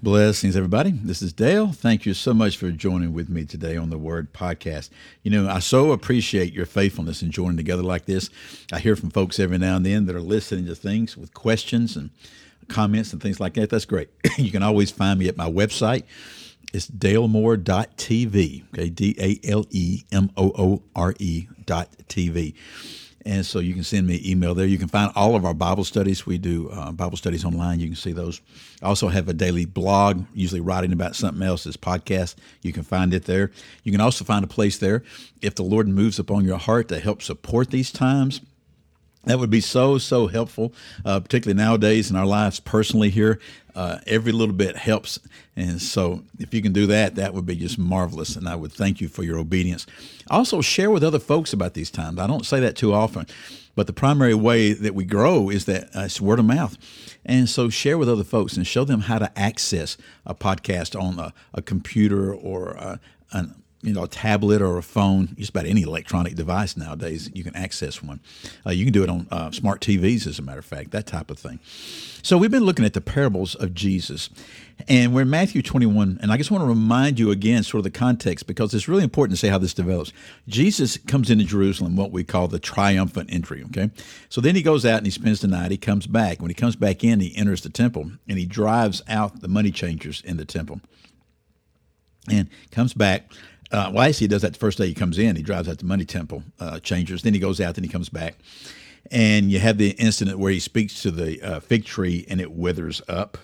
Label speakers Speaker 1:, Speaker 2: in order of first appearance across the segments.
Speaker 1: Blessings, everybody. This is Dale. Thank you so much for joining with me today on the Word Podcast. You know, I so appreciate your faithfulness in joining together like this. I hear from folks every now and then that are listening to things with questions and comments and things like that. That's great. you can always find me at my website. It's dalemoore.tv. Okay, D A L E M O O R E dot TV. And so you can send me an email there. You can find all of our Bible studies. We do uh, Bible studies online. You can see those. I also have a daily blog, usually writing about something else. This podcast, you can find it there. You can also find a place there if the Lord moves upon your heart to help support these times. That would be so, so helpful, uh, particularly nowadays in our lives personally here. Uh, every little bit helps. And so if you can do that, that would be just marvelous. And I would thank you for your obedience. Also, share with other folks about these times. I don't say that too often, but the primary way that we grow is that uh, it's word of mouth. And so share with other folks and show them how to access a podcast on a, a computer or uh, an you know, a tablet or a phone, just about any electronic device nowadays, you can access one. Uh, you can do it on uh, smart TVs, as a matter of fact, that type of thing. So we've been looking at the parables of Jesus, and we're in Matthew 21, and I just want to remind you again, sort of the context, because it's really important to see how this develops. Jesus comes into Jerusalem, what we call the triumphant entry, okay? So then he goes out and he spends the night. He comes back. When he comes back in, he enters the temple, and he drives out the money changers in the temple. And comes back uh, well, actually, he does that the first day he comes in. He drives out the money temple uh, changers. Then he goes out. Then he comes back, and you have the incident where he speaks to the uh, fig tree and it withers up.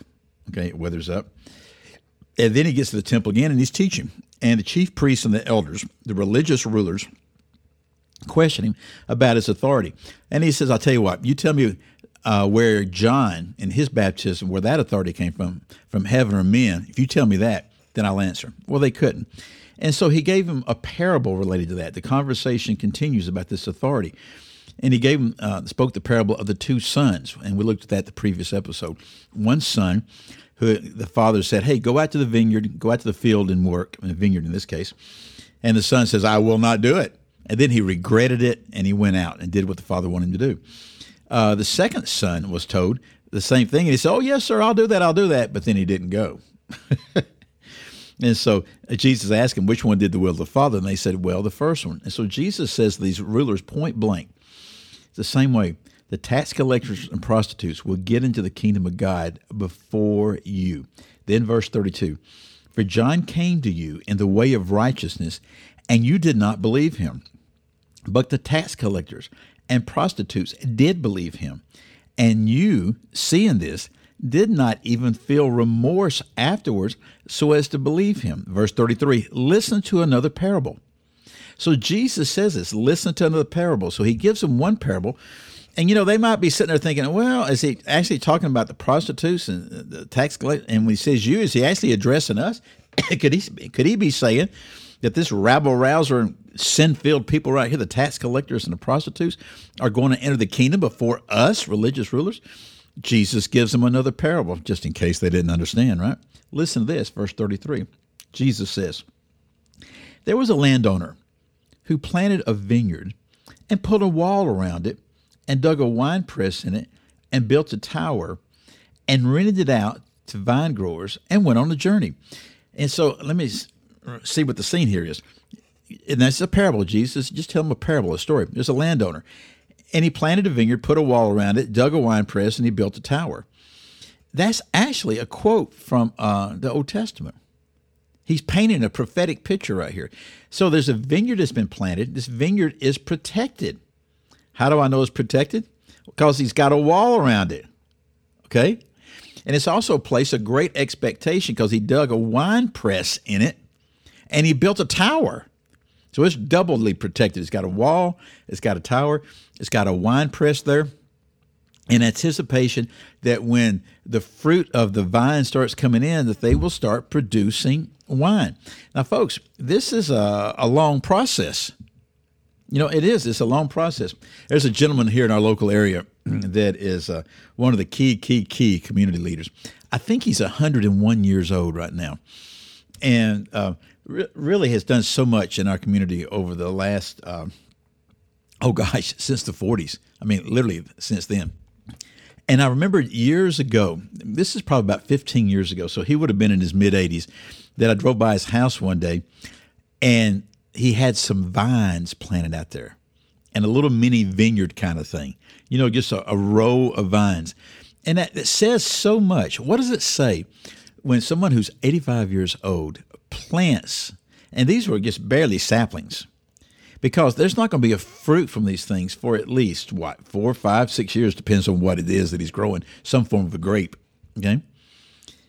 Speaker 1: Okay, it withers up. And then he gets to the temple again and he's teaching. And the chief priests and the elders, the religious rulers, question him about his authority. And he says, "I'll tell you what. You tell me." Uh, where John in his baptism, where that authority came from, from heaven or men, if you tell me that, then I'll answer. Well, they couldn't. And so he gave him a parable related to that. The conversation continues about this authority. And he gave him, uh, spoke the parable of the two sons. And we looked at that the previous episode. One son, who the father said, Hey, go out to the vineyard, go out to the field and work, the vineyard in this case. And the son says, I will not do it. And then he regretted it and he went out and did what the father wanted him to do. Uh, the second son was told the same thing. And he said, Oh, yes, sir, I'll do that, I'll do that. But then he didn't go. And so uh, Jesus asked him, which one did the will of the Father? And they said, well, the first one. And so Jesus says these rulers point blank, the same way the tax collectors and prostitutes will get into the kingdom of God before you. Then verse 32, for John came to you in the way of righteousness, and you did not believe him. But the tax collectors and prostitutes did believe him. And you, seeing this, did not even feel remorse afterwards so as to believe him. Verse 33 listen to another parable. So Jesus says this listen to another parable. So he gives them one parable. And you know, they might be sitting there thinking, well, is he actually talking about the prostitutes and the tax collectors? And when he says you, is he actually addressing us? could, he, could he be saying that this rabble rouser and sin filled people right here, the tax collectors and the prostitutes, are going to enter the kingdom before us, religious rulers? Jesus gives them another parable, just in case they didn't understand, right? Listen to this, verse 33. Jesus says, There was a landowner who planted a vineyard and put a wall around it and dug a wine press in it and built a tower and rented it out to vine growers and went on a journey. And so let me see what the scene here is. And that's a parable. Jesus, just tell them a parable, a story. There's a landowner and he planted a vineyard, put a wall around it, dug a wine press, and he built a tower. That's actually a quote from uh, the Old Testament. He's painting a prophetic picture right here. So there's a vineyard that's been planted. This vineyard is protected. How do I know it's protected? Because he's got a wall around it. Okay? And it's also a place of great expectation because he dug a wine press in it and he built a tower. So it's doubly protected. It's got a wall, it's got a tower, it's got a wine press there in anticipation that when the fruit of the vine starts coming in that they will start producing wine. Now folks, this is a, a long process. You know, it is. It's a long process. There's a gentleman here in our local area that is uh, one of the key, key, key community leaders. I think he's 101 years old right now, and uh, re- really has done so much in our community over the last, uh, oh gosh, since the 40s. I mean, literally since then. And I remember years ago, this is probably about 15 years ago, so he would have been in his mid 80s, that I drove by his house one day and he had some vines planted out there and a little mini vineyard kind of thing, you know, just a, a row of vines. And that, that says so much. What does it say when someone who's 85 years old plants, and these were just barely saplings, because there's not going to be a fruit from these things for at least what four, five, six years, depends on what it is that he's growing, some form of a grape. Okay,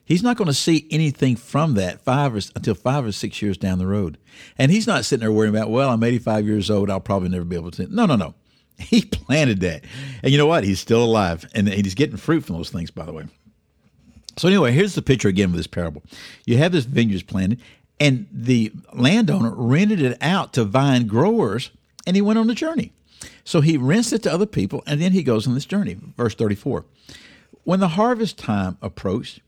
Speaker 1: he's not going to see anything from that five or, until five or six years down the road, and he's not sitting there worrying about, well, I'm 85 years old, I'll probably never be able to. No, no, no. He planted that. And you know what? He's still alive and he's getting fruit from those things, by the way. So, anyway, here's the picture again with this parable. You have this vineyard planted, and the landowner rented it out to vine growers, and he went on a journey. So he rents it to other people, and then he goes on this journey. Verse 34. When the harvest time approached,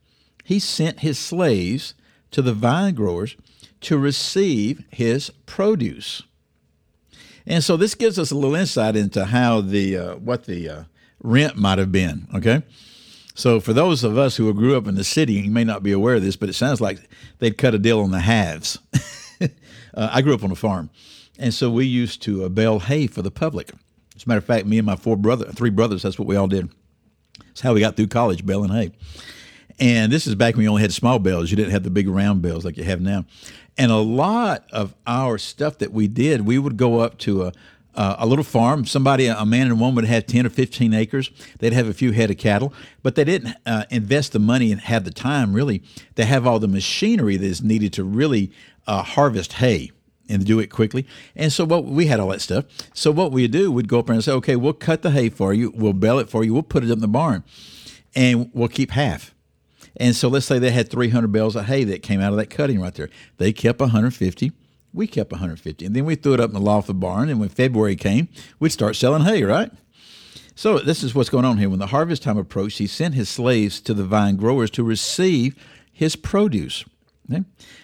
Speaker 1: he sent his slaves to the vine growers to receive his produce. And so this gives us a little insight into how the uh, what the uh, rent might have been. Okay, so for those of us who grew up in the city, you may not be aware of this, but it sounds like they'd cut a deal on the halves. uh, I grew up on a farm, and so we used to uh, bale hay for the public. As a matter of fact, me and my four brother, three brothers, that's what we all did. That's how we got through college, baling hay. And this is back when you only had small bales. You didn't have the big round bales like you have now. And a lot of our stuff that we did, we would go up to a, a little farm. Somebody, a man and a woman, would have 10 or 15 acres. They'd have a few head of cattle, but they didn't uh, invest the money and have the time really to have all the machinery that is needed to really uh, harvest hay and do it quickly. And so what we had all that stuff. So what we'd do, we'd go up there and say, okay, we'll cut the hay for you, we'll bale it for you, we'll put it in the barn, and we'll keep half. And so let's say they had 300 bales of hay that came out of that cutting right there. They kept 150. We kept 150. And then we threw it up in the loft of the barn. And when February came, we'd start selling hay, right? So this is what's going on here. When the harvest time approached, he sent his slaves to the vine growers to receive his produce. Okay?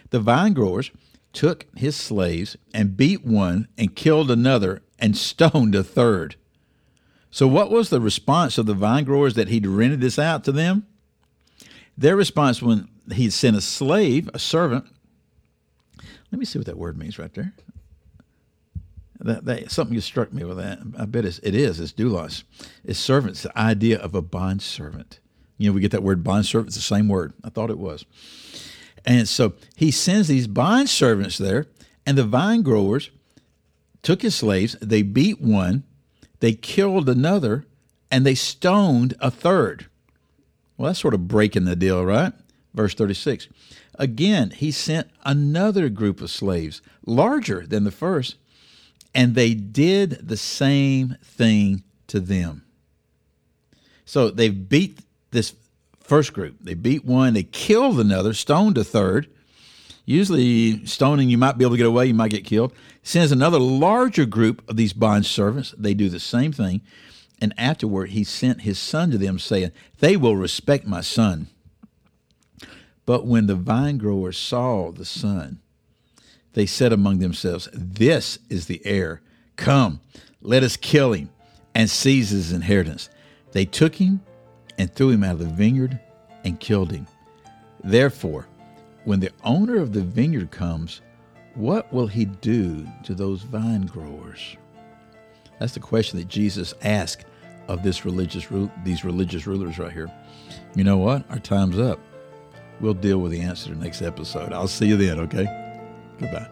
Speaker 1: The vine growers took his slaves and beat one and killed another and stoned a third. So, what was the response of the vine growers that he'd rented this out to them? Their response when he sent a slave, a servant, let me see what that word means right there. That, that something just struck me with that. I bet it's, it is. It's doulos. It's servants. The idea of a bond servant. You know, we get that word bond servant. It's the same word. I thought it was. And so he sends these bond servants there, and the vine growers took his slaves. They beat one, they killed another, and they stoned a third. Well, that's sort of breaking the deal, right? Verse 36. Again, he sent another group of slaves, larger than the first, and they did the same thing to them. So they beat this first group. They beat one, they killed another, stoned a third. Usually, stoning, you might be able to get away, you might get killed. Sends another larger group of these bond servants. They do the same thing. And afterward, he sent his son to them, saying, They will respect my son. But when the vine growers saw the son, they said among themselves, This is the heir. Come, let us kill him and seize his inheritance. They took him and threw him out of the vineyard and killed him. Therefore, when the owner of the vineyard comes, what will he do to those vine growers? That's the question that Jesus asked of this religious these religious rulers right here. You know what? Our time's up. We'll deal with the answer the next episode. I'll see you then, okay? Goodbye.